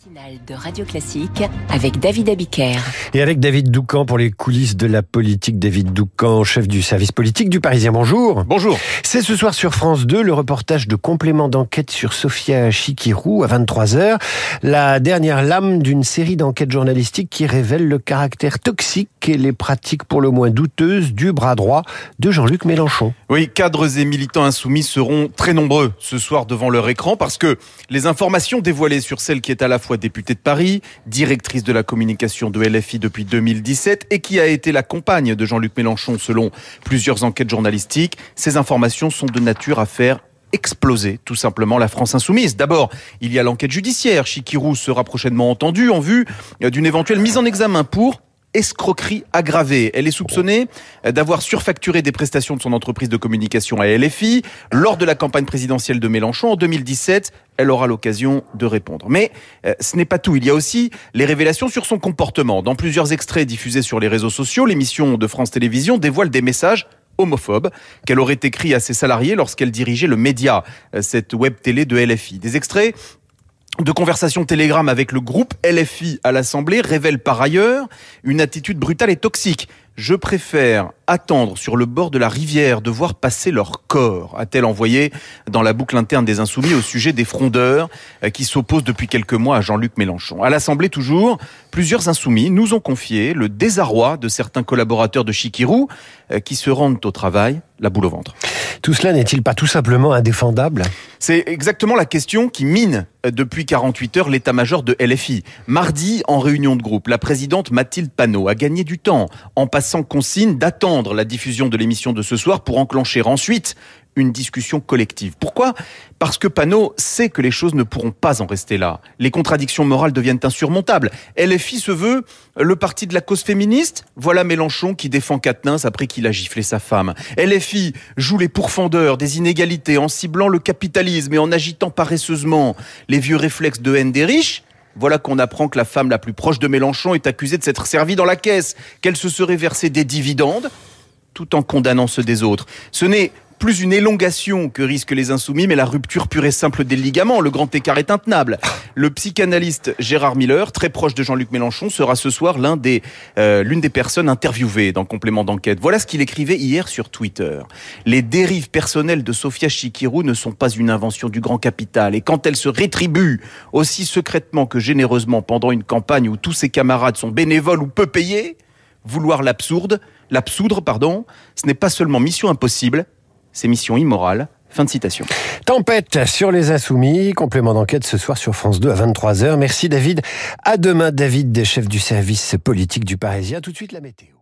matinale de Radio Classique avec David Abiker. Et avec David Doucan pour les coulisses de la politique. David Doucan, chef du service politique du Parisien. Bonjour. Bonjour. C'est ce soir sur France 2 le reportage de complément d'enquête sur Sofia Chikirou à 23h. La dernière lame d'une série d'enquêtes journalistiques qui révèle le caractère toxique et les pratiques pour le moins douteuses du bras droit de Jean-Luc Mélenchon. Oui, cadres et militants insoumis seront très nombreux ce soir devant leur écran parce que les informations dévoilées sur celle qui est à la fois députée de Paris, directrice de la communication de LFI depuis 2017 et qui a été la compagne de Jean-Luc Mélenchon selon plusieurs enquêtes journalistiques. Ces informations sont de nature à faire exploser tout simplement la France insoumise. D'abord, il y a l'enquête judiciaire. Chikirou sera prochainement entendu en vue d'une éventuelle mise en examen pour escroquerie aggravée. Elle est soupçonnée d'avoir surfacturé des prestations de son entreprise de communication à LFI lors de la campagne présidentielle de Mélenchon en 2017. Elle aura l'occasion de répondre. Mais euh, ce n'est pas tout. Il y a aussi les révélations sur son comportement. Dans plusieurs extraits diffusés sur les réseaux sociaux, l'émission de France Télévisions dévoile des messages homophobes qu'elle aurait écrit à ses salariés lorsqu'elle dirigeait le média, euh, cette web télé de LFI. Des extraits de conversations Telegram avec le groupe LFI à l'Assemblée révèlent par ailleurs une attitude brutale et toxique. Je préfère attendre sur le bord de la rivière de voir passer leur corps, a-t-elle envoyé dans la boucle interne des Insoumis au sujet des frondeurs euh, qui s'opposent depuis quelques mois à Jean-Luc Mélenchon. À l'Assemblée toujours, plusieurs Insoumis nous ont confié le désarroi de certains collaborateurs de Chikirou euh, qui se rendent au travail la boule au ventre. Tout cela n'est-il pas tout simplement indéfendable? C'est exactement la question qui mine euh, depuis 48 heures l'état-major de LFI. Mardi, en réunion de groupe, la présidente Mathilde Panot a gagné du temps en passant consigne d'attendre la diffusion de l'émission de ce soir pour enclencher ensuite une discussion collective. Pourquoi? Parce que Panot sait que les choses ne pourront pas en rester là. Les contradictions morales deviennent insurmontables. LFI se veut le parti de la cause féministe. Voilà Mélenchon qui défend Katnins après qu'il a giflé sa femme. LFI joue les pourfendeurs des inégalités en ciblant le capitalisme et en agitant paresseusement les vieux réflexes de haine des riches. Voilà qu'on apprend que la femme la plus proche de Mélenchon est accusée de s'être servie dans la caisse, qu'elle se serait versée des dividendes, tout en condamnant ceux des autres. Ce n'est plus une élongation que risquent les insoumis, mais la rupture pure et simple des ligaments. Le grand écart est intenable. Le psychanalyste Gérard Miller, très proche de Jean-Luc Mélenchon, sera ce soir l'un des, euh, l'une des personnes interviewées dans Complément d'enquête. Voilà ce qu'il écrivait hier sur Twitter. Les dérives personnelles de Sofia Chikirou ne sont pas une invention du grand capital. Et quand elles se rétribuent aussi secrètement que généreusement pendant une campagne où tous ses camarades sont bénévoles ou peu payés, vouloir l'absurde, l'absoudre, pardon, ce n'est pas seulement mission impossible, c'est mission immorale. Fin de citation. Tempête sur les insoumis, complément d'enquête ce soir sur France 2 à 23h. Merci David. À demain David, des chefs du service politique du Parisien. Tout de suite la météo.